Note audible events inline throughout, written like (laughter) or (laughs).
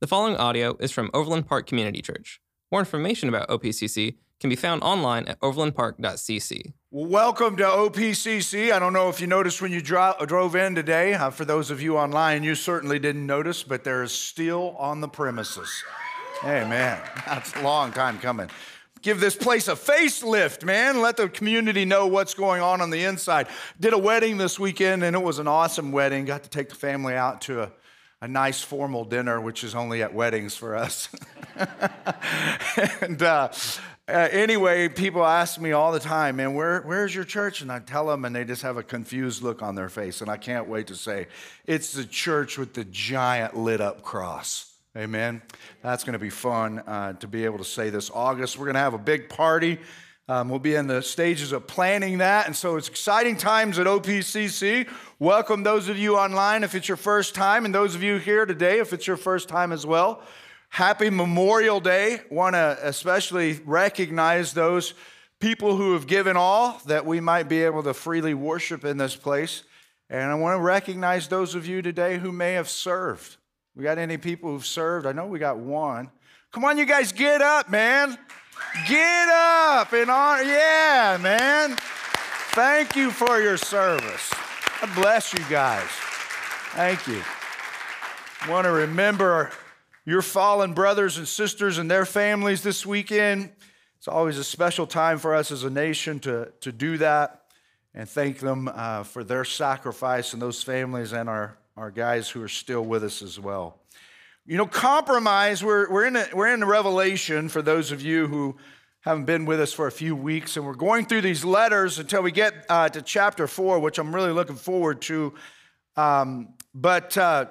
The following audio is from Overland Park Community Church. More information about OPCC can be found online at overlandpark.cc. Welcome to OPCC. I don't know if you noticed when you dro- drove in today. Uh, for those of you online, you certainly didn't notice, but there is steel on the premises. Hey, man, (laughs) that's a long time coming. Give this place a facelift, man. Let the community know what's going on on the inside. Did a wedding this weekend, and it was an awesome wedding. Got to take the family out to a, a nice formal dinner, which is only at weddings for us. (laughs) and uh, uh, anyway, people ask me all the time, man, where, where's your church? And I tell them, and they just have a confused look on their face. And I can't wait to say, it's the church with the giant lit up cross. Amen. That's going to be fun uh, to be able to say this August. We're going to have a big party. Um, we'll be in the stages of planning that. And so it's exciting times at OPCC. Welcome those of you online if it's your first time, and those of you here today if it's your first time as well. Happy Memorial Day. Want to especially recognize those people who have given all that we might be able to freely worship in this place. And I want to recognize those of you today who may have served. We got any people who've served? I know we got one. Come on, you guys, get up, man. Get up and honor. Yeah, man. Thank you for your service. God bless you guys. Thank you. Want to remember your fallen brothers and sisters and their families this weekend. It's always a special time for us as a nation to, to do that and thank them uh, for their sacrifice and those families and our our guys who are still with us as well. You know, compromise, we're, we're, in, a, we're in the Revelation for those of you who haven't been with us for a few weeks, and we're going through these letters until we get uh, to chapter four, which I'm really looking forward to. Um, but uh,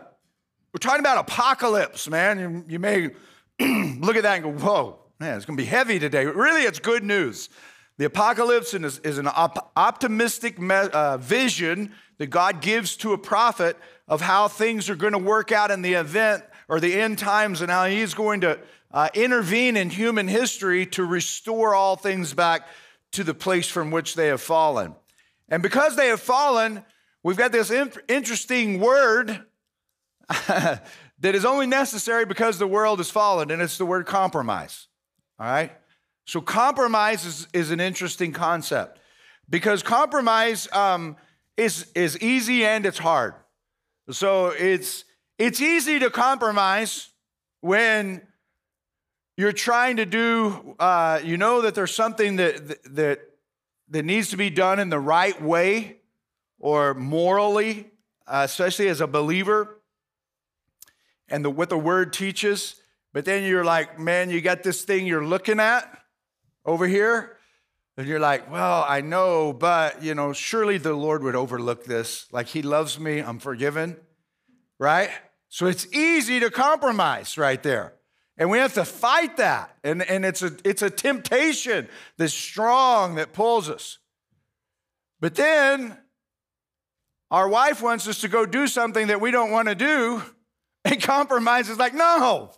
we're talking about apocalypse, man. You, you may (clears throat) look at that and go, whoa, man, it's going to be heavy today. Really, it's good news. The apocalypse is, is an op- optimistic me- uh, vision that God gives to a prophet of how things are going to work out in the event or the end times and how he's going to uh, intervene in human history to restore all things back to the place from which they have fallen. And because they have fallen, we've got this in- interesting word (laughs) that is only necessary because the world has fallen, and it's the word compromise. All right? So, compromise is, is an interesting concept because compromise um, is, is easy and it's hard. So it's it's easy to compromise when you're trying to do. Uh, you know that there's something that that that needs to be done in the right way or morally, uh, especially as a believer, and the, what the word teaches. But then you're like, man, you got this thing you're looking at over here, and you're like, well, I know, but you know, surely the Lord would overlook this. Like he loves me, I'm forgiven, right? So it's easy to compromise right there. And we have to fight that. And, and it's, a, it's a temptation that's strong that pulls us. But then our wife wants us to go do something that we don't want to do, and (laughs) compromise is like, no,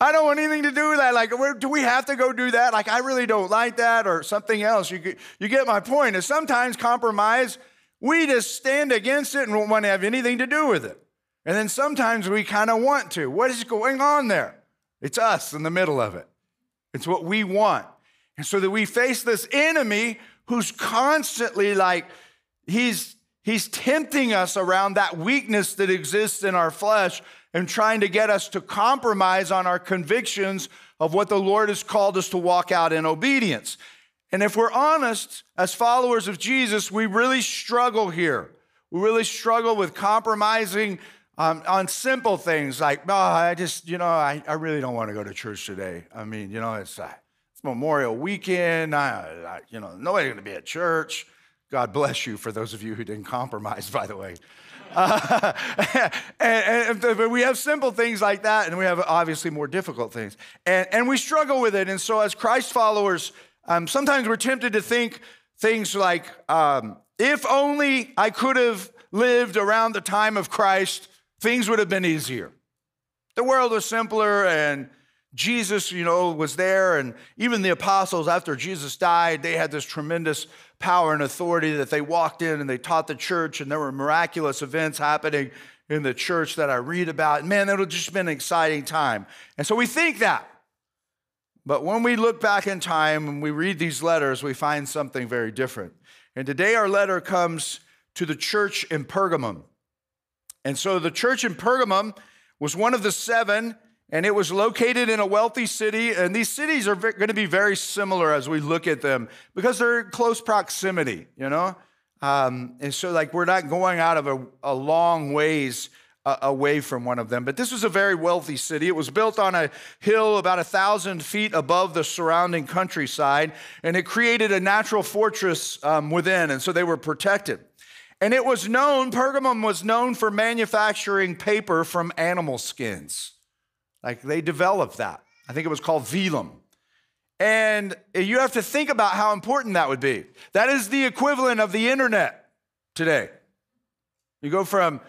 I don't want anything to do with that. Like, do we have to go do that? Like, I really don't like that or something else. You you get my point. Is sometimes compromise, we just stand against it and don't want to have anything to do with it. And then sometimes we kind of want to. What is going on there? It's us in the middle of it. It's what we want. And so that we face this enemy who's constantly like, he's he's tempting us around that weakness that exists in our flesh and trying to get us to compromise on our convictions of what the Lord has called us to walk out in obedience. And if we're honest, as followers of Jesus, we really struggle here. We really struggle with compromising um, on simple things like, oh, I just, you know, I, I really don't want to go to church today. I mean, you know, it's, uh, it's Memorial Weekend. I, I, you know, nobody's going to be at church. God bless you for those of you who didn't compromise, (laughs) by the way. Uh, (laughs) and, and, we have simple things like that, and we have obviously more difficult things. And, and we struggle with it. And so, as Christ followers, um, sometimes we're tempted to think things like, um, if only I could have lived around the time of Christ, things would have been easier. The world was simpler, and Jesus, you know, was there. And even the apostles, after Jesus died, they had this tremendous power and authority that they walked in and they taught the church, and there were miraculous events happening. in the church that I read about. Man, it'll just been an exciting time. And so we think that. But when we look back in time and we read these letters, we find something very different. And today our letter comes to the church in Pergamum. And so the church in Pergamum was one of the seven, and it was located in a wealthy city. And these cities are going to be very similar as we look at them because they're close proximity, you know? Um, and so, like, we're not going out of a, a long ways away from one of them. But this was a very wealthy city. It was built on a hill about a thousand feet above the surrounding countryside, and it created a natural fortress um, within, and so they were protected. And it was known, Pergamum was known for manufacturing paper from animal skins. Like they developed that. I think it was called vellum. And you have to think about how important that would be. That is the equivalent of the internet today. You go from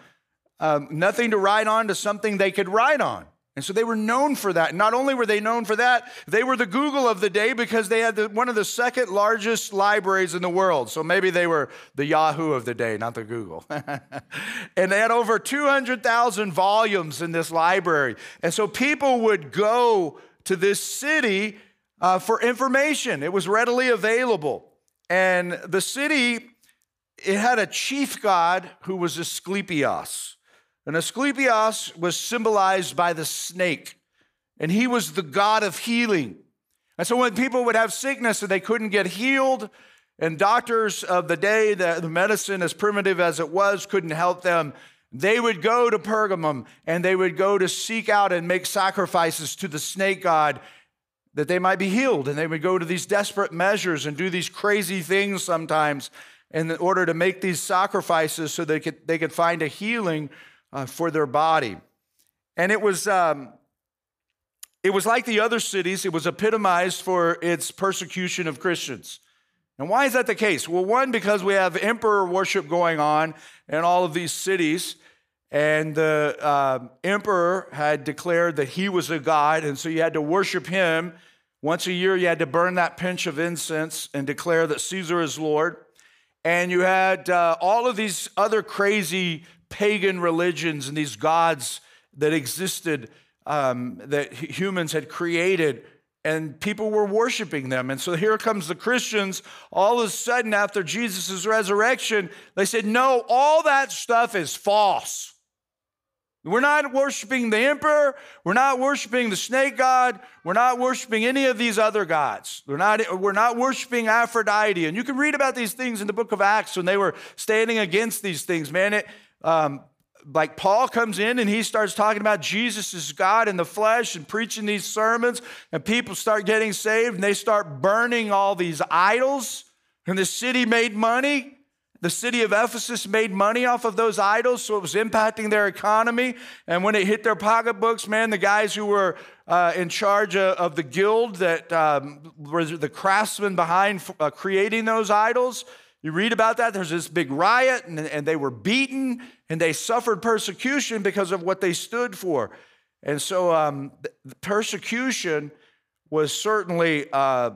um, nothing to write on to something they could write on. And so they were known for that. Not only were they known for that, they were the Google of the day because they had the, one of the second largest libraries in the world. So maybe they were the Yahoo of the day, not the Google. (laughs) and they had over 200,000 volumes in this library. And so people would go to this city uh, for information, it was readily available. And the city, it had a chief god who was Asclepius. And Asclepius was symbolized by the snake, and he was the god of healing. And so when people would have sickness and they couldn't get healed, and doctors of the day, the, the medicine, as primitive as it was, couldn't help them, they would go to Pergamum and they would go to seek out and make sacrifices to the snake god that they might be healed. And they would go to these desperate measures and do these crazy things sometimes in order to make these sacrifices so they could, they could find a healing uh, for their body. And it was, um, it was like the other cities, it was epitomized for its persecution of Christians. And why is that the case? Well, one, because we have emperor worship going on in all of these cities. And the uh, emperor had declared that he was a god, and so you had to worship him. Once a year, you had to burn that pinch of incense and declare that Caesar is Lord. And you had uh, all of these other crazy pagan religions and these gods that existed um, that humans had created and people were worshiping them. And so here comes the Christians. All of a sudden, after Jesus' resurrection, they said, No, all that stuff is false. We're not worshiping the emperor. We're not worshiping the snake god. We're not worshiping any of these other gods. We're not, we're not worshiping Aphrodite. And you can read about these things in the book of Acts when they were standing against these things, man. It, um, like Paul comes in and he starts talking about Jesus is God in the flesh and preaching these sermons, and people start getting saved and they start burning all these idols. And the city made money. The city of Ephesus made money off of those idols, so it was impacting their economy. And when it hit their pocketbooks, man, the guys who were uh, in charge of, of, the guild that um, were the craftsmen behind uh, creating those idols, you read about that. There's this big riot, and, and they were beaten, and they suffered persecution because of what they stood for. And so um, persecution was certainly uh,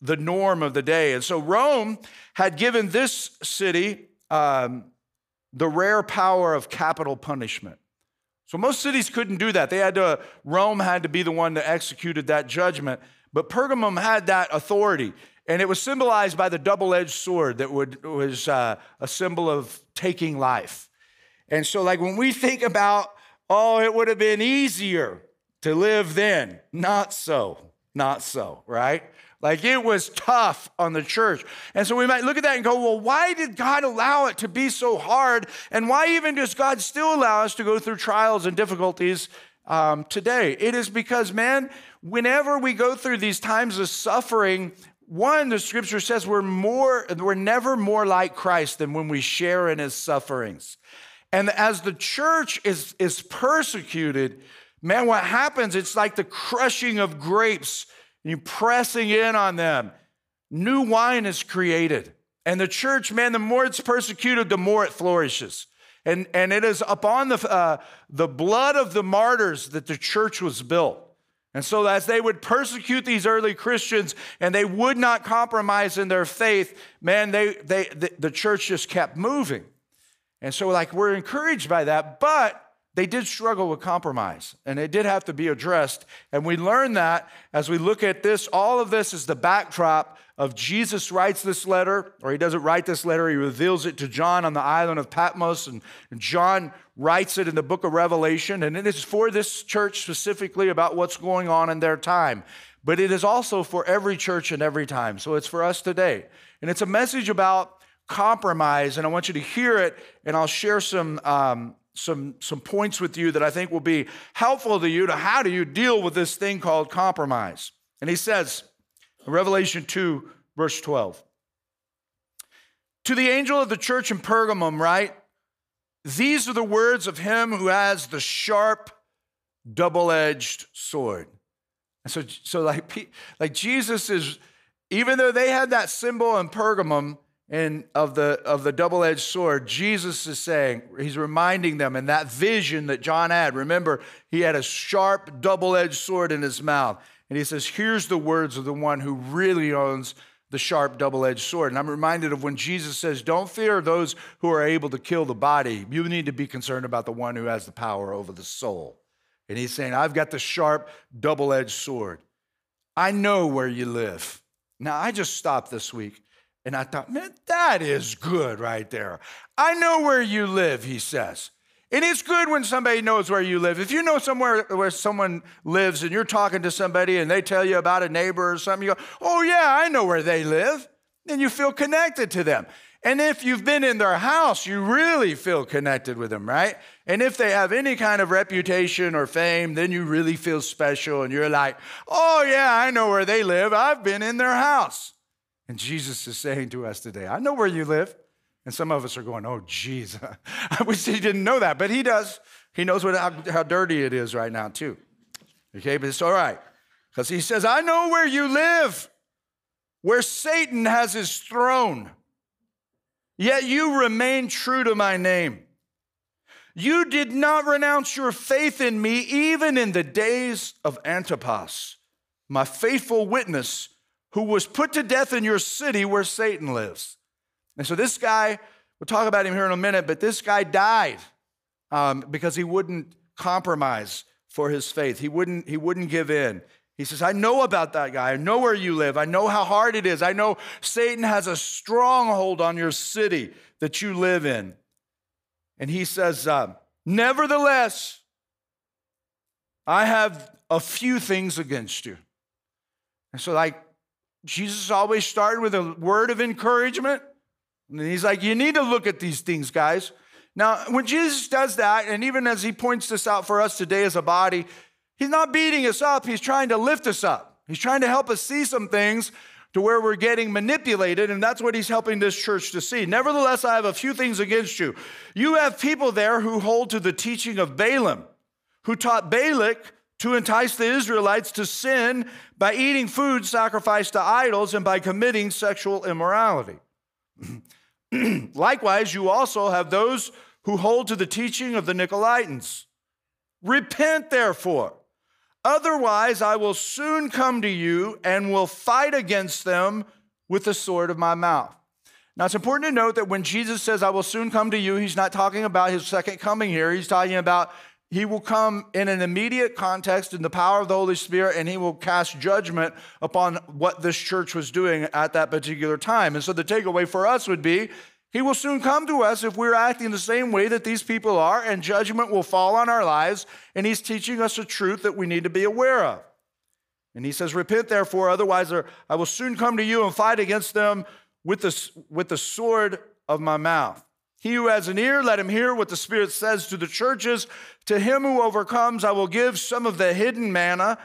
the norm of the day. And so Rome had given this city um, the rare power of capital punishment. So most cities couldn't do that. They had to, Rome had to be the one that executed that judgment. But Pergamum had that authority. And it was symbolized by the double edged sword that would, was uh, a symbol of taking life. And so, like, when we think about, oh, it would have been easier to live then, not so, not so, right? Like, it was tough on the church. And so we might look at that and go, well, why did God allow it to be so hard? And why even does God still allow us to go through trials and difficulties um, today? It is because, man, whenever we go through these times of suffering, one, the scripture says we're more, we're never more like Christ than when we share in his sufferings. And as the church is, is persecuted, man, what happens? It's like the crushing of grapes, you pressing in on them. New wine is created. And the church, man, the more it's persecuted, the more it flourishes. And, and it is upon the, uh, the blood of the martyrs that the church was built. And so, as they would persecute these early Christians and they would not compromise in their faith, man, they, they, the, the church just kept moving. And so, like, we're encouraged by that, but they did struggle with compromise and it did have to be addressed. And we learn that as we look at this, all of this is the backdrop of Jesus writes this letter, or he doesn't write this letter, he reveals it to John on the island of Patmos, and John writes it in the book of Revelation. And it is for this church specifically about what's going on in their time. But it is also for every church and every time. So it's for us today. And it's a message about compromise, and I want you to hear it, and I'll share some. Um, some, some points with you that I think will be helpful to you to how do you deal with this thing called compromise. And he says, Revelation 2, verse 12. To the angel of the church in Pergamum, right? These are the words of him who has the sharp, double edged sword. And so, so like, like Jesus is, even though they had that symbol in Pergamum, and of the of the double-edged sword jesus is saying he's reminding them in that vision that john had remember he had a sharp double-edged sword in his mouth and he says, Here's the words of the one who really owns the sharp double edged sword. And I'm reminded of when Jesus says, Don't fear those who are able to kill the body. You need to be concerned about the one who has the power over the soul. And he's saying, I've got the sharp double edged sword. I know where you live. Now, I just stopped this week and I thought, man, that is good right there. I know where you live, he says. And it's good when somebody knows where you live. If you know somewhere where someone lives and you're talking to somebody and they tell you about a neighbor or something, you go, oh, yeah, I know where they live. And you feel connected to them. And if you've been in their house, you really feel connected with them, right? And if they have any kind of reputation or fame, then you really feel special and you're like, oh, yeah, I know where they live. I've been in their house. And Jesus is saying to us today, I know where you live. And some of us are going, oh, geez, (laughs) I wish he didn't know that. But he does. He knows what, how, how dirty it is right now, too. Okay, but it's all right. Because he says, I know where you live, where Satan has his throne. Yet you remain true to my name. You did not renounce your faith in me, even in the days of Antipas, my faithful witness, who was put to death in your city where Satan lives. And so this guy, we'll talk about him here in a minute, but this guy died um, because he wouldn't compromise for his faith. He wouldn't, he wouldn't give in. He says, I know about that guy. I know where you live. I know how hard it is. I know Satan has a stronghold on your city that you live in. And he says, uh, Nevertheless, I have a few things against you. And so, like, Jesus always started with a word of encouragement. And he's like, You need to look at these things, guys. Now, when Jesus does that, and even as he points this out for us today as a body, he's not beating us up, he's trying to lift us up. He's trying to help us see some things to where we're getting manipulated, and that's what he's helping this church to see. Nevertheless, I have a few things against you. You have people there who hold to the teaching of Balaam, who taught Balak to entice the Israelites to sin by eating food sacrificed to idols and by committing sexual immorality. (clears throat) (clears throat) Likewise, you also have those who hold to the teaching of the Nicolaitans. Repent, therefore. Otherwise, I will soon come to you and will fight against them with the sword of my mouth. Now, it's important to note that when Jesus says, I will soon come to you, he's not talking about his second coming here. He's talking about he will come in an immediate context in the power of the Holy Spirit and he will cast judgment upon what this church was doing at that particular time. And so the takeaway for us would be he will soon come to us if we're acting the same way that these people are, and judgment will fall on our lives. And he's teaching us a truth that we need to be aware of. And he says, Repent therefore, otherwise I will soon come to you and fight against them with the, with the sword of my mouth. He who has an ear, let him hear what the Spirit says to the churches. To him who overcomes, I will give some of the hidden manna.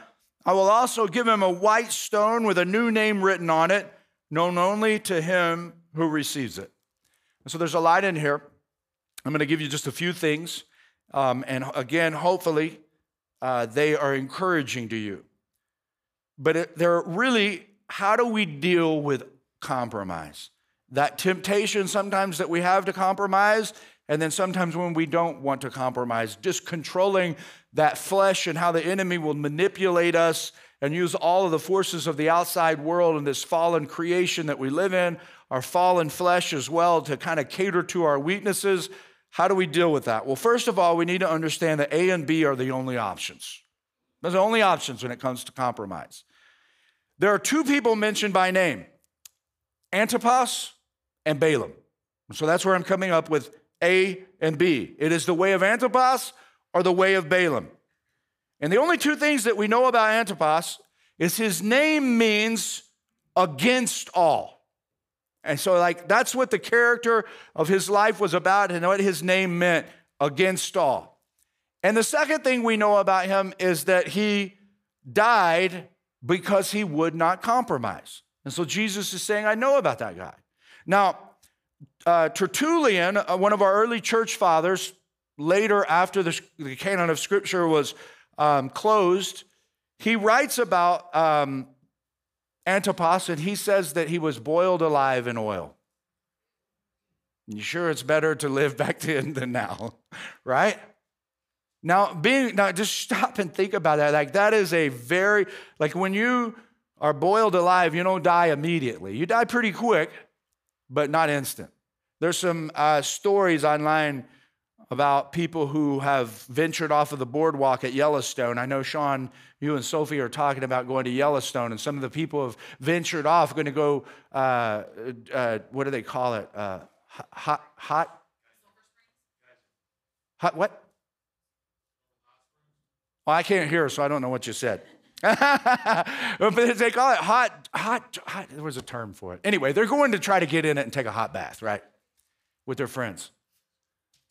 I will also give him a white stone with a new name written on it, known only to him who receives it. And so there's a light in here. I'm going to give you just a few things. Um, and again, hopefully, uh, they are encouraging to you. But it, they're really, how do we deal with compromise? that temptation sometimes that we have to compromise, and then sometimes when we don't want to compromise, just controlling that flesh and how the enemy will manipulate us and use all of the forces of the outside world and this fallen creation that we live in, our fallen flesh as well, to kind of cater to our weaknesses. How do we deal with that? Well, first of all, we need to understand that A and B are the only options. Those are the only options when it comes to compromise. There are two people mentioned by name Antipas and Balaam. So that's where I'm coming up with A and B. It is the way of Antipas or the way of Balaam. And the only two things that we know about Antipas is his name means against all. And so, like, that's what the character of his life was about and what his name meant against all. And the second thing we know about him is that he died because he would not compromise. And so Jesus is saying, I know about that guy. Now, uh, Tertullian, uh, one of our early church fathers, later after the, the canon of Scripture was um, closed, he writes about um, Antipas and he says that he was boiled alive in oil. You sure it's better to live (laughs) back then than now, (laughs) right? Now, being now, just stop and think about that. Like that is a very like when you are boiled alive, you don't die immediately. You die pretty quick, but not instant. There's some uh, stories online about people who have ventured off of the boardwalk at Yellowstone. I know, Sean, you and Sophie are talking about going to Yellowstone, and some of the people have ventured off, going to go, uh, uh, what do they call it? Uh, hot, hot, hot, what? Well, I can't hear, so I don't know what you said. (laughs) but they call it hot, hot, hot. There was a term for it. Anyway, they're going to try to get in it and take a hot bath, right? With their friends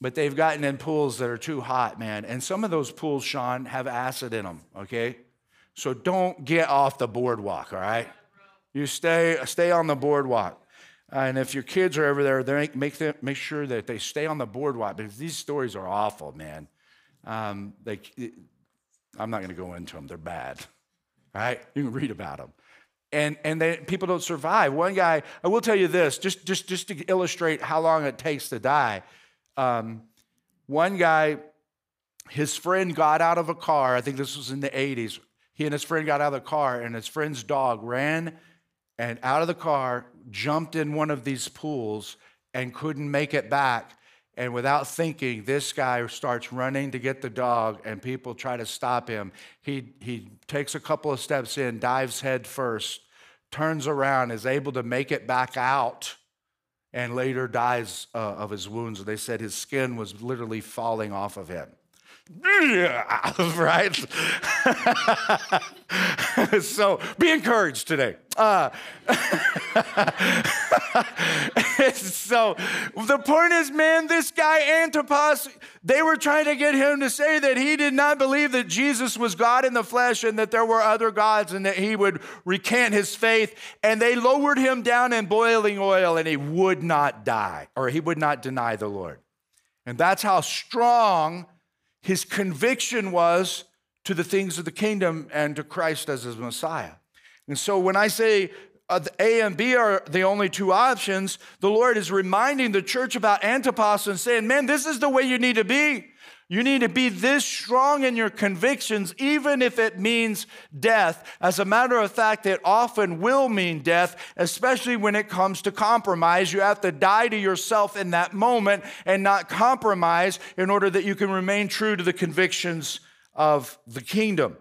but they've gotten in pools that are too hot, man. And some of those pools, Sean, have acid in them, okay? So don't get off the boardwalk, all right? You stay, stay on the boardwalk. Uh, and if your kids are over there, they make, them, make sure that they stay on the boardwalk because these stories are awful, man. Um, they, I'm not going to go into them, they're bad, right? You can read about them. And, and they, people don't survive. One guy, I will tell you this, just, just, just to illustrate how long it takes to die. Um, one guy, his friend got out of a car. I think this was in the 80s. He and his friend got out of the car, and his friend's dog ran and out of the car, jumped in one of these pools, and couldn't make it back. And without thinking, this guy starts running to get the dog, and people try to stop him. He, he takes a couple of steps in, dives head first, turns around, is able to make it back out and later dies uh, of his wounds. They said his skin was literally falling off of him. (laughs) right? (laughs) so be encouraged today. Uh, (laughs) so the point is, man, this guy Antipas, they were trying to get him to say that he did not believe that Jesus was God in the flesh and that there were other gods and that he would recant his faith. And they lowered him down in boiling oil and he would not die or he would not deny the Lord. And that's how strong his conviction was to the things of the kingdom and to Christ as his Messiah. And so when I say uh, A and B are the only two options, the Lord is reminding the church about Antipas and saying, man, this is the way you need to be. You need to be this strong in your convictions, even if it means death. As a matter of fact, it often will mean death, especially when it comes to compromise. You have to die to yourself in that moment and not compromise in order that you can remain true to the convictions of the kingdom.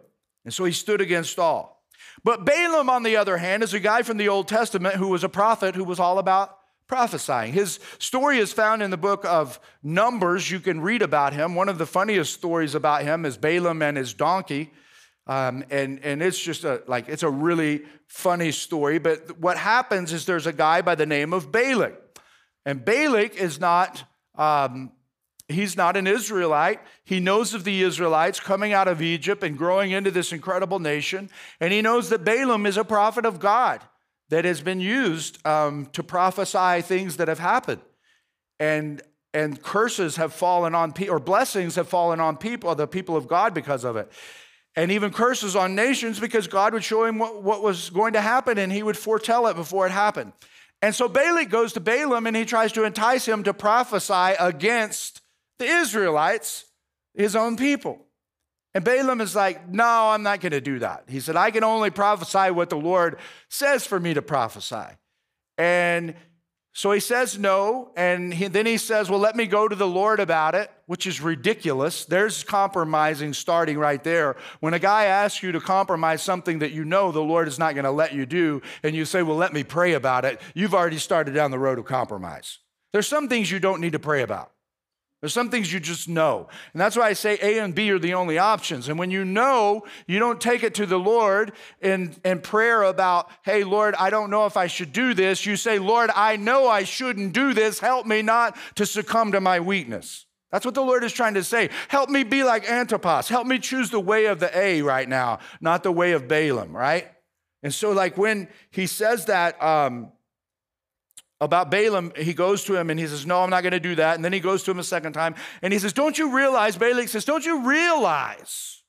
And so he stood against all. But Balaam, on the other hand, is a guy from the Old Testament who was a prophet who was all about prophesying. His story is found in the book of Numbers. You can read about him. One of the funniest stories about him is Balaam and his donkey. Um, and, and it's just a, like, it's a really funny story. But what happens is there's a guy by the name of Balak. And Balak is not, um, he's not an Israelite. He knows of the Israelites coming out of Egypt and growing into this incredible nation. And he knows that Balaam is a prophet of God that has been used um, to prophesy things that have happened. And, and curses have fallen on people, or blessings have fallen on people, the people of God, because of it. And even curses on nations because God would show him what, what was going to happen and he would foretell it before it happened. And so Balak goes to Balaam and he tries to entice him to prophesy against the Israelites, his own people. And Balaam is like, No, I'm not going to do that. He said, I can only prophesy what the Lord says for me to prophesy. And So he says no, and he, then he says, Well, let me go to the Lord about it, which is ridiculous. There's compromising starting right there. When a guy asks you to compromise something that you know the Lord is not going to let you do, and you say, Well, let me pray about it, you've already started down the road of compromise. There's some things you don't need to pray about. There's some things you just know. And that's why I say A and B are the only options. And when you know, you don't take it to the Lord in, in prayer about, hey, Lord, I don't know if I should do this. You say, Lord, I know I shouldn't do this. Help me not to succumb to my weakness. That's what the Lord is trying to say. Help me be like Antipas. Help me choose the way of the A right now, not the way of Balaam, right? And so, like when he says that, um, about Balaam, he goes to him and he says, No, I'm not going to do that. And then he goes to him a second time and he says, Don't you realize, Balak says, Don't you realize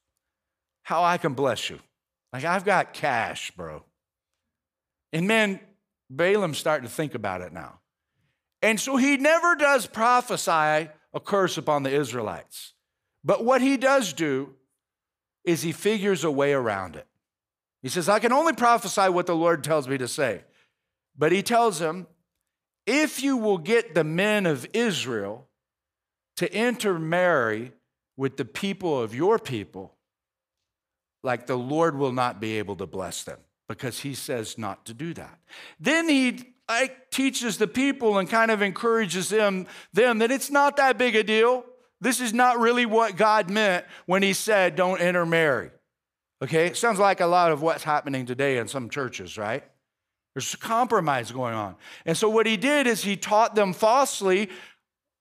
how I can bless you? Like, I've got cash, bro. And man, Balaam's starting to think about it now. And so he never does prophesy a curse upon the Israelites. But what he does do is he figures a way around it. He says, I can only prophesy what the Lord tells me to say. But he tells him, if you will get the men of Israel to intermarry with the people of your people, like the Lord will not be able to bless them because he says not to do that. Then he like, teaches the people and kind of encourages them, them that it's not that big a deal. This is not really what God meant when he said don't intermarry. Okay? It sounds like a lot of what's happening today in some churches, right? There's a compromise going on. And so what he did is he taught them falsely,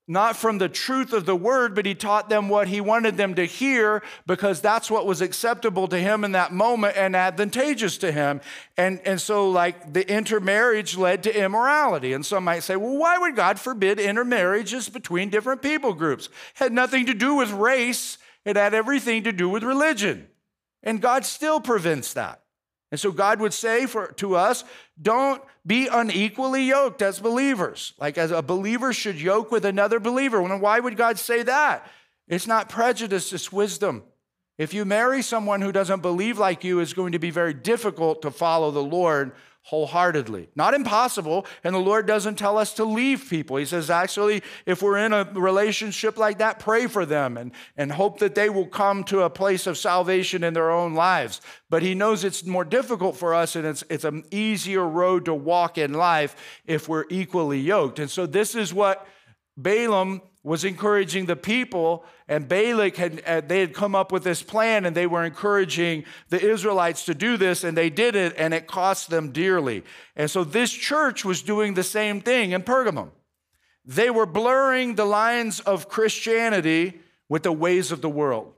not from the truth of the word, but he taught them what he wanted them to hear because that's what was acceptable to him in that moment and advantageous to him. And, and so, like, the intermarriage led to immorality. And some might say, well, why would God forbid intermarriages between different people groups? It had nothing to do with race, it had everything to do with religion. And God still prevents that. And so God would say for, to us, don't be unequally yoked as believers. Like as a believer should yoke with another believer. why would God say that? It's not prejudice, it's wisdom. If you marry someone who doesn't believe like you, it's going to be very difficult to follow the Lord wholeheartedly. Not impossible, and the Lord doesn't tell us to leave people. He says, actually, if we're in a relationship like that, pray for them and, and hope that they will come to a place of salvation in their own lives. But He knows it's more difficult for us, and it's, it's an easier road to walk in life if we're equally yoked. And so, this is what Balaam was encouraging the people, and Balak had uh, they had come up with this plan, and they were encouraging the Israelites to do this, and they did it, and it cost them dearly. And so this church was doing the same thing in Pergamum. They were blurring the lines of Christianity with the ways of the world,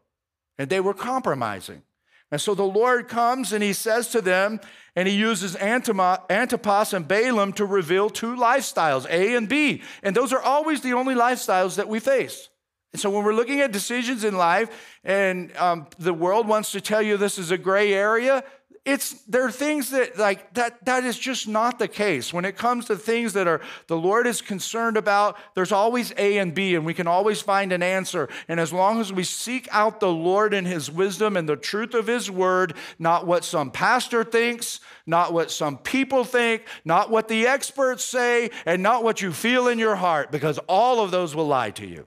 and they were compromising. And so the Lord comes and he says to them, and he uses Antipas and Balaam to reveal two lifestyles, A and B. And those are always the only lifestyles that we face. And so when we're looking at decisions in life and um, the world wants to tell you this is a gray area, it's there are things that like that that is just not the case. When it comes to things that are the lord is concerned about there's always a and b and we can always find an answer. And as long as we seek out the lord and his wisdom and the truth of his word not what some pastor thinks not what some people think not what the experts say and not what you feel in your heart because all of those will lie to you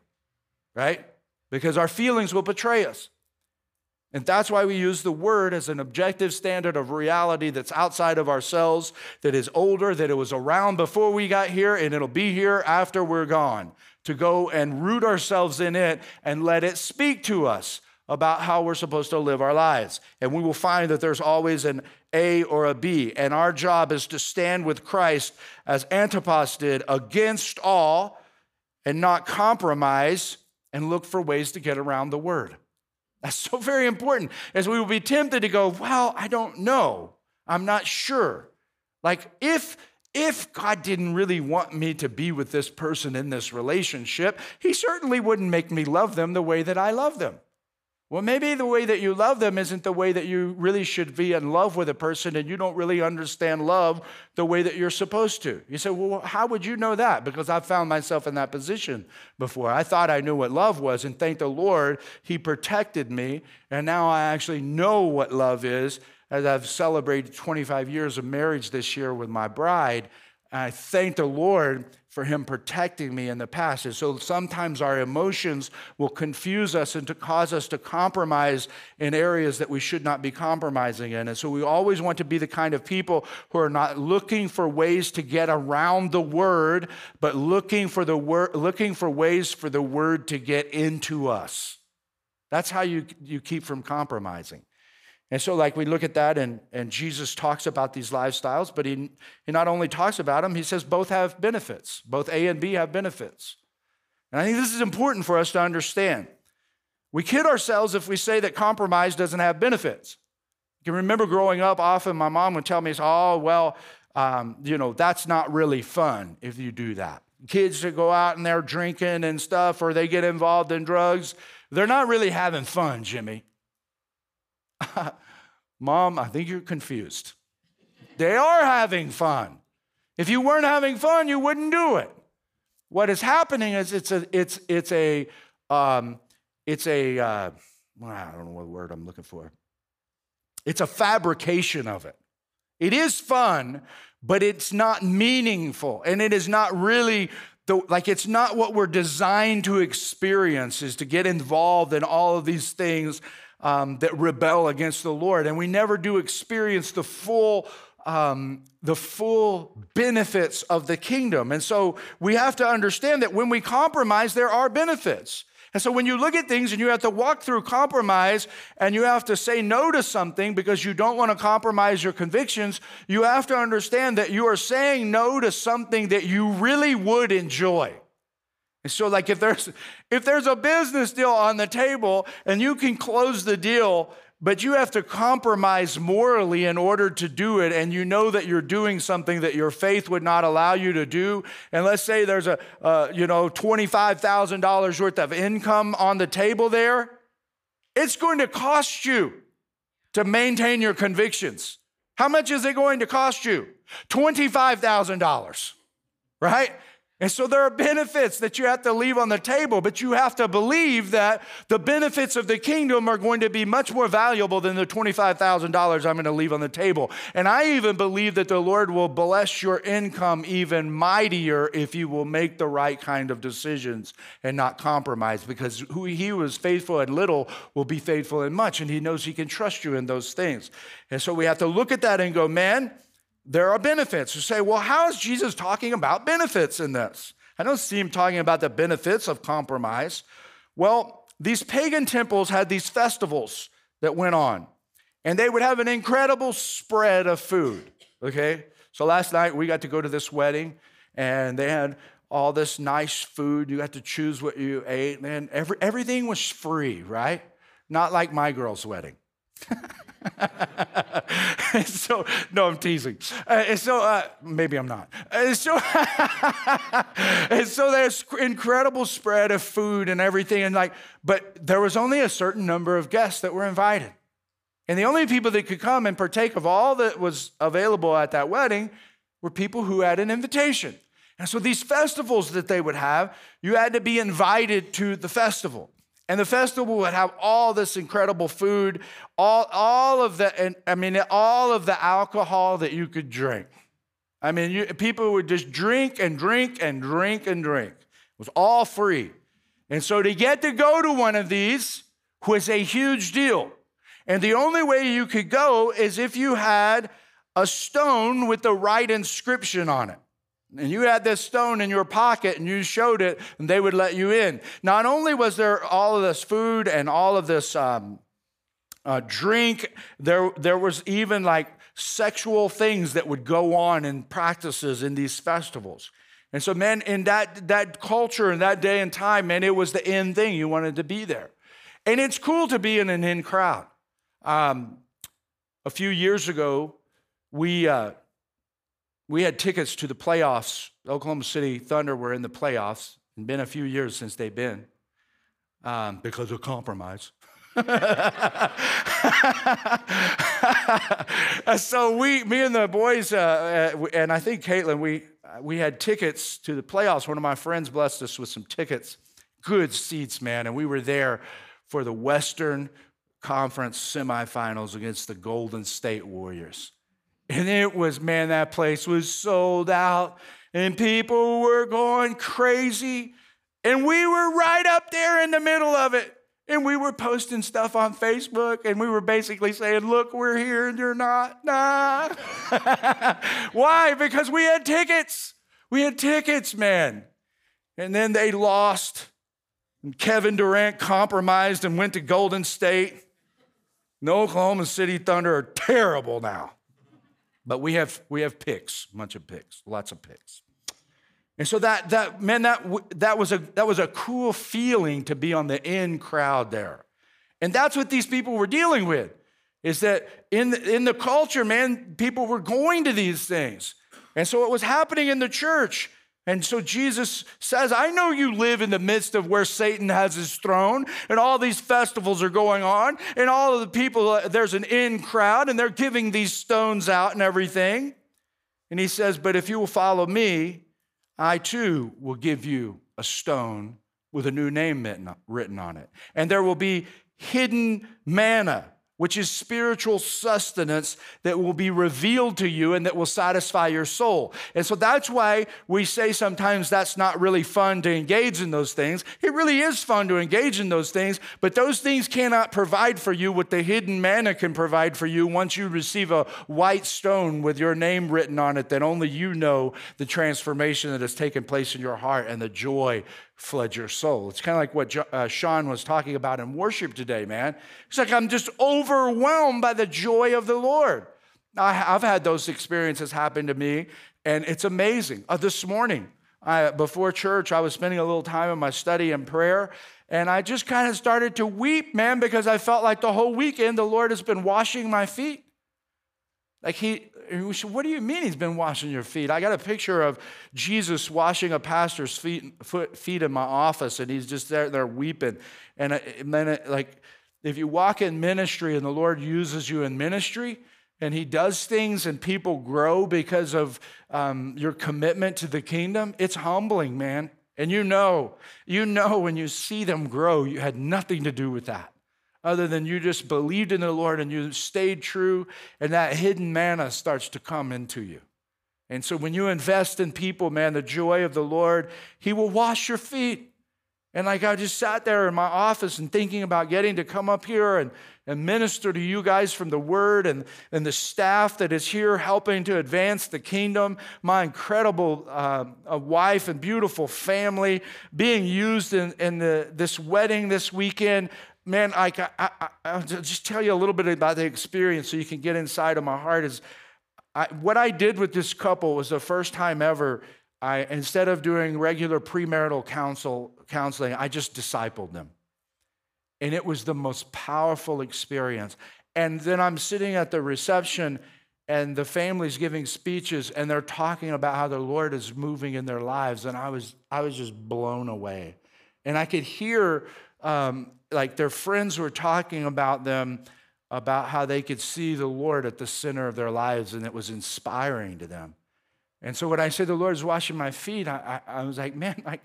right because our feelings will betray us and that's why we use the word as an objective standard of reality that's outside of ourselves, that is older, that it was around before we got here, and it'll be here after we're gone. To go and root ourselves in it and let it speak to us about how we're supposed to live our lives. And we will find that there's always an A or a B. And our job is to stand with Christ as Antipas did against all and not compromise and look for ways to get around the word. That's so (laughs) very important, as we will be tempted to go, Well, I don't know. I'm not sure. Like, if if God didn't really want me to be with this person in this relationship, He certainly wouldn't make me love them the way that I love them. Well, maybe the way that you love them isn't the way that you really should be in love with a person, and you don't really understand love the way that you're supposed to. You say, Well, how would you know that? Because I've found myself in that position before. I thought I knew what love was, and thank the Lord, He protected me, and now I actually know what love is as I've celebrated 25 years of marriage this year with my bride. I thank the Lord for Him protecting me in the past. And so sometimes our emotions will confuse us and to cause us to compromise in areas that we should not be compromising in. And so we always want to be the kind of people who are not looking for ways to get around the word, but looking for the word, looking for ways for the word to get into us. That's how you, you keep from compromising. And so, like, we look at that, and, and Jesus talks about these lifestyles, but he, he not only talks about them, he says both have benefits. Both A and B have benefits. And I think this is important for us to understand. We kid ourselves if we say that compromise doesn't have benefits. You can remember growing up, often my mom would tell me, oh, well, um, you know, that's not really fun if you do that. Kids that go out and they're drinking and stuff, or they get involved in drugs, they're not really having fun, Jimmy. (laughs) Mom, I think you're confused. They are having fun. If you weren't having fun, you wouldn't do it. What is happening is it's a it's it's a um, it's a uh, I don't know what word I'm looking for. It's a fabrication of it. It is fun, but it's not meaningful, and it is not really the, like it's not what we're designed to experience. Is to get involved in all of these things um, that rebel against the Lord. And we never do experience the full um, the full benefits of the kingdom. And so we have to understand that when we compromise, there are benefits. And so when you look at things and you have to walk through compromise and you have to say no to something because you don't want to compromise your convictions, you have to understand that you are saying no to something that you really would enjoy. So, like, if there's if there's a business deal on the table and you can close the deal, but you have to compromise morally in order to do it, and you know that you're doing something that your faith would not allow you to do. And let's say there's a uh, you know twenty five thousand dollars worth of income on the table there, it's going to cost you to maintain your convictions. How much is it going to cost you? Twenty five thousand dollars, right? And so there are benefits that you have to leave on the table, but you have to believe that the benefits of the kingdom are going to be much more valuable than the $25,000 I'm going to leave on the table. And I even believe that the Lord will bless your income even mightier if you will make the right kind of decisions and not compromise, because who he was faithful in little will be faithful in much, and he knows he can trust you in those things. And so we have to look at that and go, man, there are benefits. You say, well, how is Jesus talking about benefits in this? I don't see him talking about the benefits of compromise. Well, these pagan temples had these festivals that went on, and they would have an incredible spread of food. Okay? So last night we got to go to this wedding, and they had all this nice food. You got to choose what you ate, and every, everything was free, right? Not like my girl's wedding. (laughs) (laughs) so, no, I'm teasing. Uh, so, uh, maybe I'm not. And so, (laughs) and so there's incredible spread of food and everything. And like, but there was only a certain number of guests that were invited. And the only people that could come and partake of all that was available at that wedding were people who had an invitation. And so these festivals that they would have, you had to be invited to the festival. And the festival would have all this incredible food, all, all of the, and I mean, all of the alcohol that you could drink. I mean, you, people would just drink and drink and drink and drink. It was all free. And so to get to go to one of these was a huge deal. And the only way you could go is if you had a stone with the right inscription on it and you had this stone in your pocket and you showed it, and they would let you in. Not only was there all of this food and all of this um, uh, drink, there, there was even like sexual things that would go on in practices in these festivals. And so, man, in that, that culture and that day and time, man, it was the in thing. You wanted to be there. And it's cool to be in an in crowd. Um, a few years ago, we, uh, we had tickets to the playoffs. Oklahoma City Thunder were in the playoffs. It's been a few years since they've been um, because of compromise. (laughs) so we, me and the boys, uh, uh and I think Caitlin, we we had tickets to the playoffs. One of my friends blessed us with some tickets, good seats, man, and we were there for the Western Conference semifinals against the Golden State Warriors. And it was, man, that place was sold out and people were going crazy. And we were right up there in the middle of it. And we were posting stuff on Facebook and we were basically saying, Look, we're here and you're not. Nah. (laughs) Why? Because we had tickets. We had tickets, man. And then they lost. And Kevin Durant compromised and went to Golden State. And The Oklahoma City Thunder are terrible now. But we have we have picks, bunch of picks, lots of picks. And so that that man that that was a that was a cool feeling to be on the in crowd there. And that's what these people were dealing with. Is that in the, in the culture, man, people were going to these things. And so it was happening in the church. And so Jesus says, I know you live in the midst of where Satan has his throne, and all these festivals are going on, and all of the people, uh, there's an in crowd, and they're giving these stones out and everything. And he says, But if you will follow me, I too will give you a stone with a new name written on it. And there will be hidden manna which is spiritual sustenance that will be revealed to you and that will satisfy your soul. And so that's why we say sometimes that's not really fun to engage in those things. It really is fun to engage in those things, but those things cannot provide for you what the hidden manna can provide for you once you receive a white stone with your name written on it that only you know the transformation that has taken place in your heart and the joy fled your soul. It's kind of like what uh, Sean was talking about in worship today, man. It's like I'm just overwhelmed by the joy of the Lord. I, have had those experiences happen to me, and it's amazing. Uh, this morning, I, before church, I was spending a little time in my study and prayer, and I just kind of started to weep, man, because I felt like the whole weekend the Lord has been washing my feet. Like he, what do you mean he's been washing your feet? I got a picture of Jesus washing a pastor's feet, foot, feet in my office, and he's just there, there weeping. And, and then, it, like, if you walk in ministry and the Lord uses you in ministry, and he does things and people grow because of um, your commitment to the kingdom, it's humbling, man. And you know, you know when you see them grow, you had nothing to do with that other than you just believed in the Lord and you stayed true, and that hidden manna starts to come into you. And so when you invest in people, man, the joy of the Lord, He will wash your feet. And like I just sat there in my office and thinking about getting to come up here and, and minister to you guys from the word and, and the staff that is here helping to advance the kingdom, my incredible uh, wife and beautiful family being used in, in the, this wedding this weekend man, I, I, I, just tell you a little bit about the experience so you can get inside of my heart. Is I, what I did with this couple was the first time ever. I instead of doing regular premarital counsel counseling, I just discipled them, and it was the most powerful experience. And then I'm sitting at the reception, and the family's giving speeches, and they're talking about how the Lord is moving in their lives, and I was I was just blown away, and I could hear um, like their friends were talking about them about how they could see the Lord at the center of their lives, and it was inspiring to them. And so when I said the Lord's washing my feet, I, I, I was like, man, like,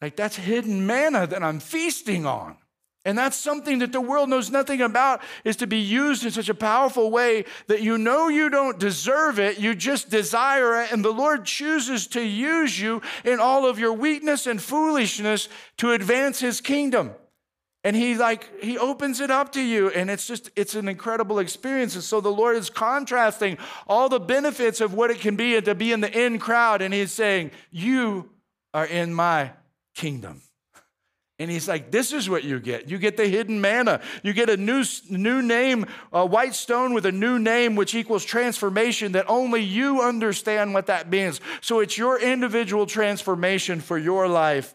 like that's hidden manna that I'm feasting on. And that's something that the world knows nothing about is to be used in such a powerful way that you know you don't deserve it, you just desire it, and the Lord chooses to use you in all of your weakness and foolishness to advance his kingdom. And he like he opens it up to you and it's just it's an incredible experience. And so the Lord is contrasting all the benefits of what it can be and to be in the in crowd and he's saying, "You are in my kingdom." And he's like, This is what you get. You get the hidden manna. You get a new, new name, a white stone with a new name, which equals transformation that only you understand what that means. So it's your individual transformation for your life,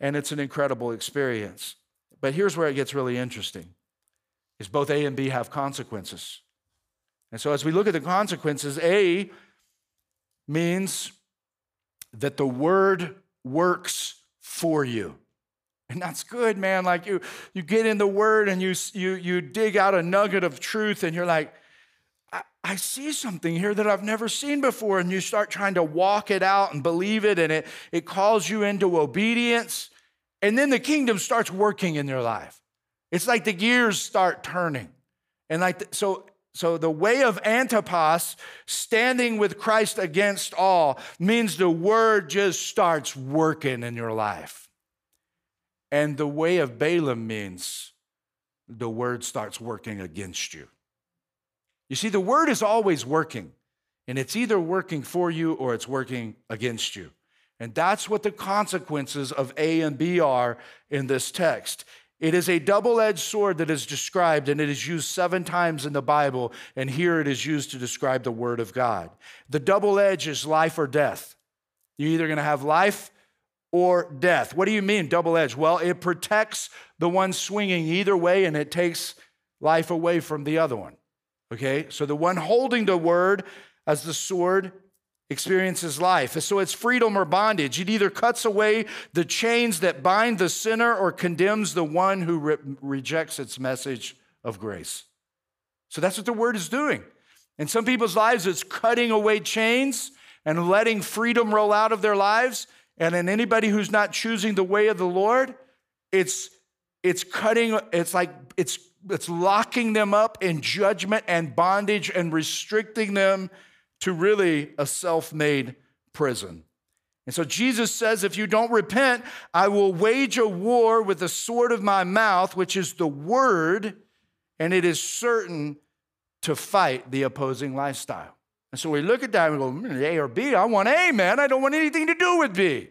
and it's an incredible experience. But here's where it gets really interesting is both A and B have consequences. And so as we look at the consequences, A means that the word works for you. And that's good, man. Like you, you get in the word and you, you, you dig out a nugget of truth and you're like, I, I see something here that I've never seen before. And you start trying to walk it out and believe it, and it, it calls you into obedience. And then the kingdom starts working in your life. It's like the gears start turning. And like, so So, the way of Antipas, standing with Christ against all, means the word just starts working in your life. And the way of Balaam means the word starts working against you. You see, the word is always working, and it's either working for you or it's working against you. And that's what the consequences of A and B are in this text. It is a double edged sword that is described, and it is used seven times in the Bible, and here it is used to describe the Word of God. The double edge is life or death. You're either going to have life or death. What do you mean, double edged? Well, it protects the one swinging either way, and it takes life away from the other one. Okay, so the one holding the Word as the sword experiences life. So it's freedom or bondage. It either cuts away the chains that bind the sinner or condemns the one who re- rejects its message of grace. So that's what the word is doing. In some people's lives, it's cutting away chains and letting freedom roll out of their lives. And in anybody who's not choosing the way of the Lord, it's it's cutting, it's like it's it's locking them up in judgment and bondage and restricting them to really a self made prison. And so Jesus says, if you don't repent, I will wage a war with the sword of my mouth, which is the word, and it is certain to fight the opposing lifestyle. And so we look at that and we go, hmm, A or B? I want A, man. I don't want anything to do with B.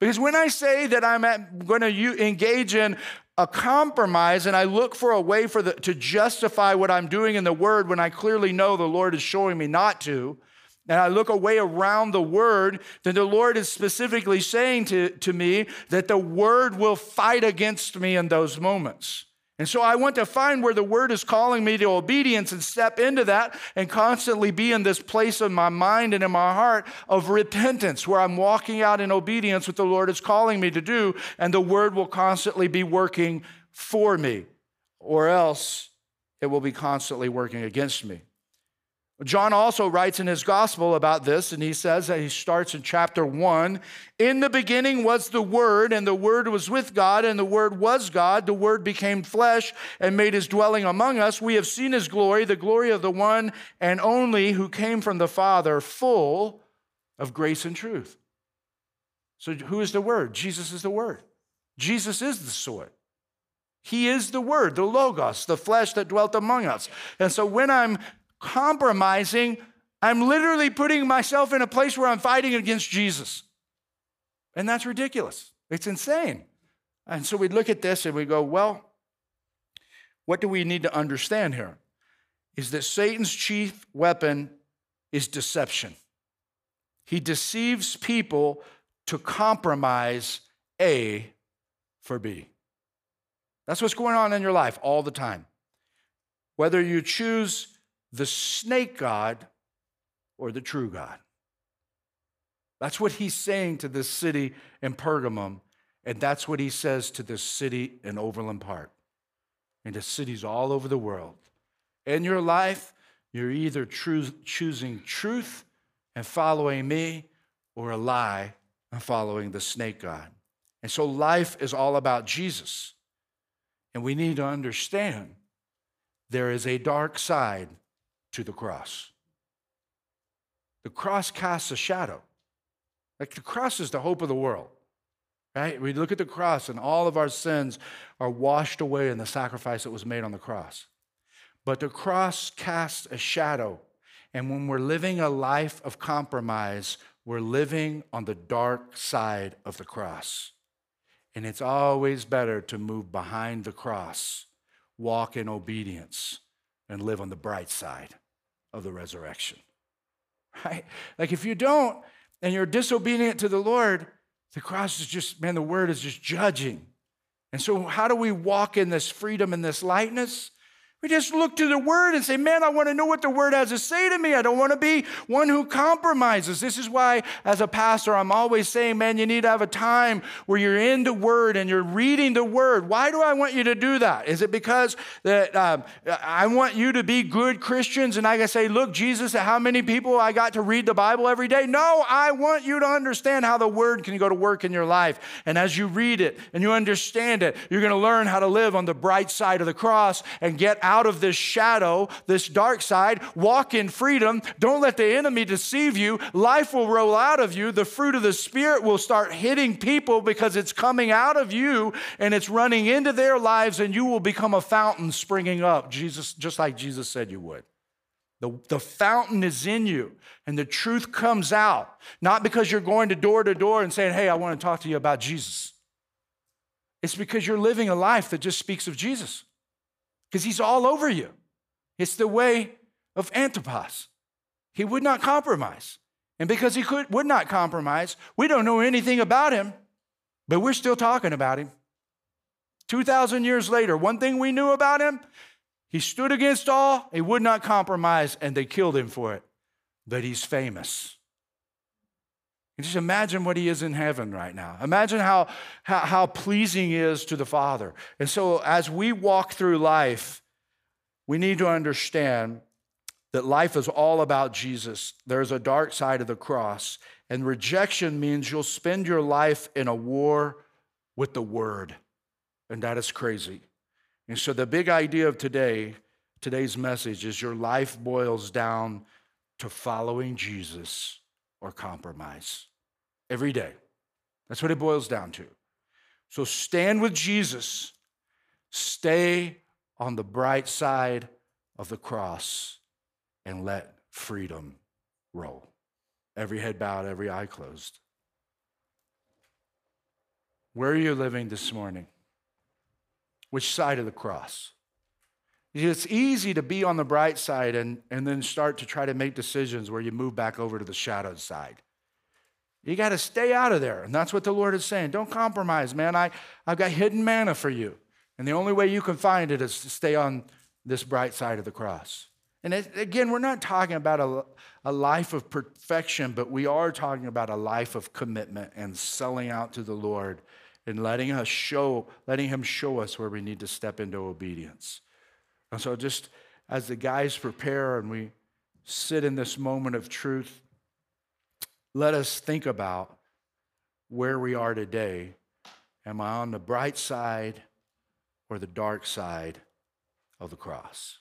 Because when I say that I'm going to engage in a compromise and I look for a way for the, to justify what I'm doing in the word when I clearly know the Lord is showing me not to, and I look a way around the word, then the Lord is specifically saying to, to me that the word will fight against me in those moments. And so I want to find where the word is calling me to obedience and step into that and constantly be in this place of my mind and in my heart of repentance where I'm walking out in obedience what the Lord is calling me to do, and the word will constantly be working for me, or else it will be constantly working against me. John also writes in his gospel about this, and he says that he starts in chapter one In the beginning was the Word, and the Word was with God, and the Word was God. The Word became flesh and made his dwelling among us. We have seen his glory, the glory of the one and only who came from the Father, full of grace and truth. So, who is the Word? Jesus is the Word. Jesus is the sword. He is the Word, the Logos, the flesh that dwelt among us. And so, when I'm compromising, I'm literally putting myself in a place where I'm fighting against Jesus. And that's ridiculous. It's insane. And so we look at this and we go, well, what do we need to understand here? Is that Satan's chief weapon is deception. He deceives people to compromise A for B. That's what's going on in your life all the time. Whether you choose the snake God or the true God. That's what he's saying to this city in Pergamum, and that's what he says to this city in Overland Park and to cities all over the world. In your life, you're either choosing truth and following me or a lie and following the snake God. And so life is all about Jesus. And we need to understand there is a dark side to the cross. The cross casts a shadow. Like the cross is the hope of the world. Right? We look at the cross and all of our sins are washed away in the sacrifice that was made on the cross. But the cross casts a shadow. And when we're living a life of compromise, we're living on the dark side of the cross. And it's always better to move behind the cross, walk in obedience, and live on the bright side of the resurrection. (laughs) Right? Like if you don't and you're disobedient to the Lord, the cross is just, man, the word is just judging. And so, how do we walk in this freedom and this lightness? We just look to the word and say, Man, I want to know what the word has to say to me. I don't want to be one who compromises. This is why, as a pastor, I'm always saying, Man, you need to have a time where you're in the word and you're reading the word. Why do I want you to do that? Is it because that um, I want you to be good Christians and I can say, Look, Jesus, how many people I got to read the Bible every day? No, I want you to understand how the word can go to work in your life. And as you read it and you understand it, you're going to learn how to live on the bright side of the cross and get out out of this shadow, this dark side. Walk in freedom. Don't let the enemy deceive you. Life will roll out of you. The fruit of the Spirit will start hitting people because it's coming out of you and it's running into their lives, and you will become a fountain springing up, Jesus, just like Jesus said you would. The, the fountain is in you, and the truth comes out, not because you're going to door to door and saying, Hey, I want to talk to you about Jesus. It's because you're living a life that just speaks of Jesus, because he's all over you. It's the way of Antipas. He would not compromise. And because he could, would not compromise, we don't know anything about him, but we're still talking about him. 2,000 years later, one thing we knew about him he stood against all, he would not compromise, and they killed him for it. But he's famous. You just imagine what he is in heaven right now. Imagine how, how, how pleasing he is to the Father. And so, as we walk through life, we need to understand that life is all about Jesus. There's a dark side of the cross, and rejection means you'll spend your life in a war with the Word. And that is crazy. And so, the big idea of today, today's message, is your life boils down to following Jesus or compromise every day. That's what it boils down to. So, stand with Jesus, stay on the bright side of the cross, and let freedom roll. Every head bowed, every eye closed. Where are you living this morning? Which side of the cross? It's easy to be on the bright side and, and then start to try to make decisions where you move back over to the shadow side. You got to stay out of there. And that's what the Lord is saying. Don't compromise, man. I, I've got hidden manna for you. And the only way you can find it is to stay on this bright side of the cross. And it, again, we're not talking about a, a life of perfection, but we are talking about a life of commitment and selling out to the Lord and letting us show, letting him show us where we need to step into obedience. And so just as the guys prepare and we sit in this moment of truth, let us think about where we are today. Am I on the bright side or the dark side of the cross?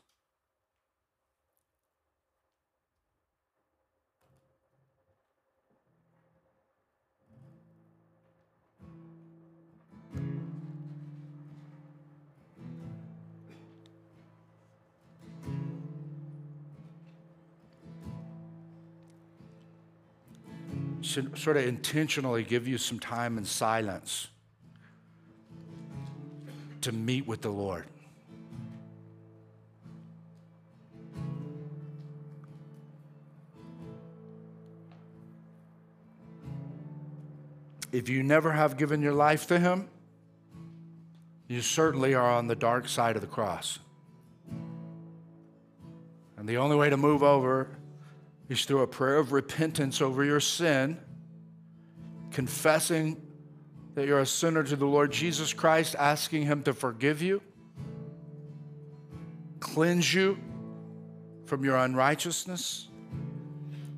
Should sort of intentionally give you some time in silence to meet with the Lord. If you never have given your life to Him, you certainly are on the dark side of the cross. And the only way to move over is through a prayer of repentance over your sin, confessing that you're a sinner to the Lord Jesus Christ, asking Him to forgive you, cleanse you from your unrighteousness,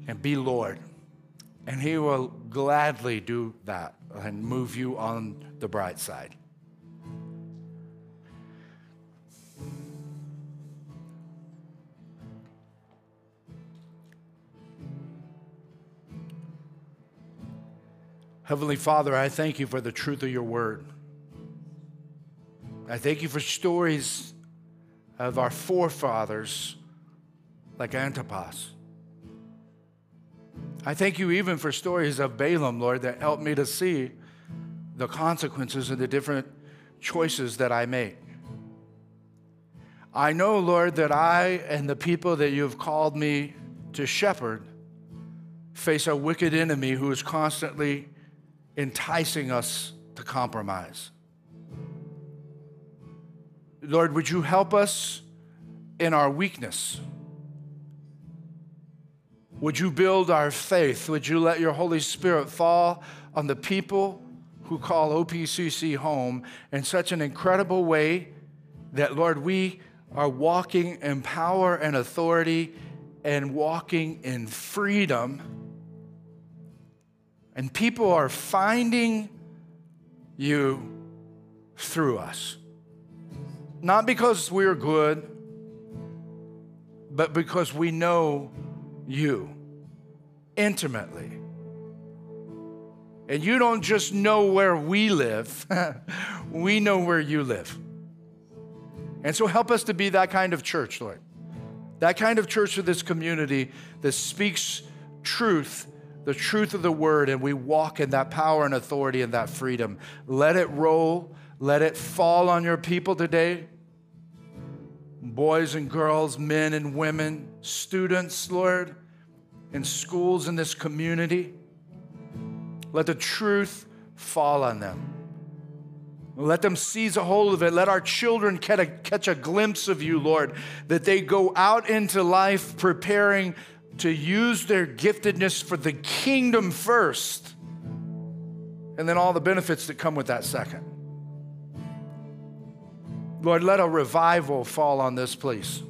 and be Lord. And He will gladly do that and move you on the bright side. Heavenly Father, I thank you for the truth of your word. I thank you for stories of our forefathers like Antipas. I thank you even for stories of Balaam, Lord, that help me to see the consequences of the different choices that I make. I know, Lord, that I and the people that you've called me to shepherd face a wicked enemy who is constantly enticing us to compromise. Lord, would you help us in our weakness? Would you build our faith? Would you let your Holy Spirit fall on the people who call OPCC home in such an incredible way that, Lord, we are walking in power and authority and walking in freedom and people are finding you through us. Not because we're good, but because we know you intimately. And you don't just know where we live, (laughs) we know where you live. And so help us to be that kind of church, Lord. That kind of church for this community that speaks truth, the truth of the word, and we walk in that power and authority and that freedom. Let it roll, let it fall on your people today. Boys and girls, men and women, students, Lord, in schools in this community. Let the truth fall on them. Let them seize a hold of it. Let our children catch a, catch a glimpse of you, Lord, that they go out into life preparing to use their giftedness for the kingdom first, and then all the benefits that come with that second. Lord, let a revival fall on this place.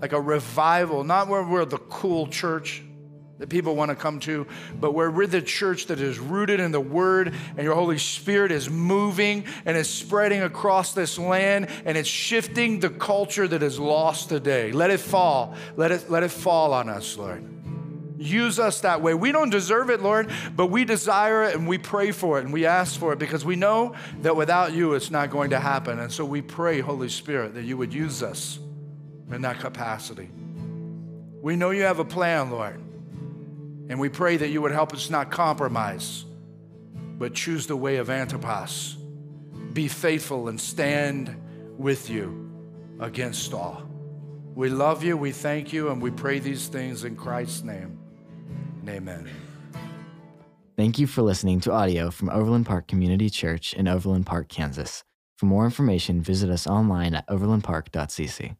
Like a revival, not where we're the cool church that people want to come to, but where we're the church that is rooted in the Word and your Holy Spirit is moving and is spreading across this land and it's shifting the culture that is lost today. Let it fall. Let it, let it fall on us, Lord. Use us that way. We don't deserve it, Lord, but we desire it and we pray for it and we ask for it because we know that without you it's not going to happen. And so we pray, Holy Spirit, that you would use us in that capacity. We know you have a plan, Lord. And we pray that you would help us not compromise, but choose the way of Antipas. Be faithful and stand with you against all. We love you, we thank you, and we pray these things in Christ's name. Amen. Thank you for listening to audio from Overland Park Community Church in Overland Park, Kansas. For more information, visit us online at overlandpark.cc.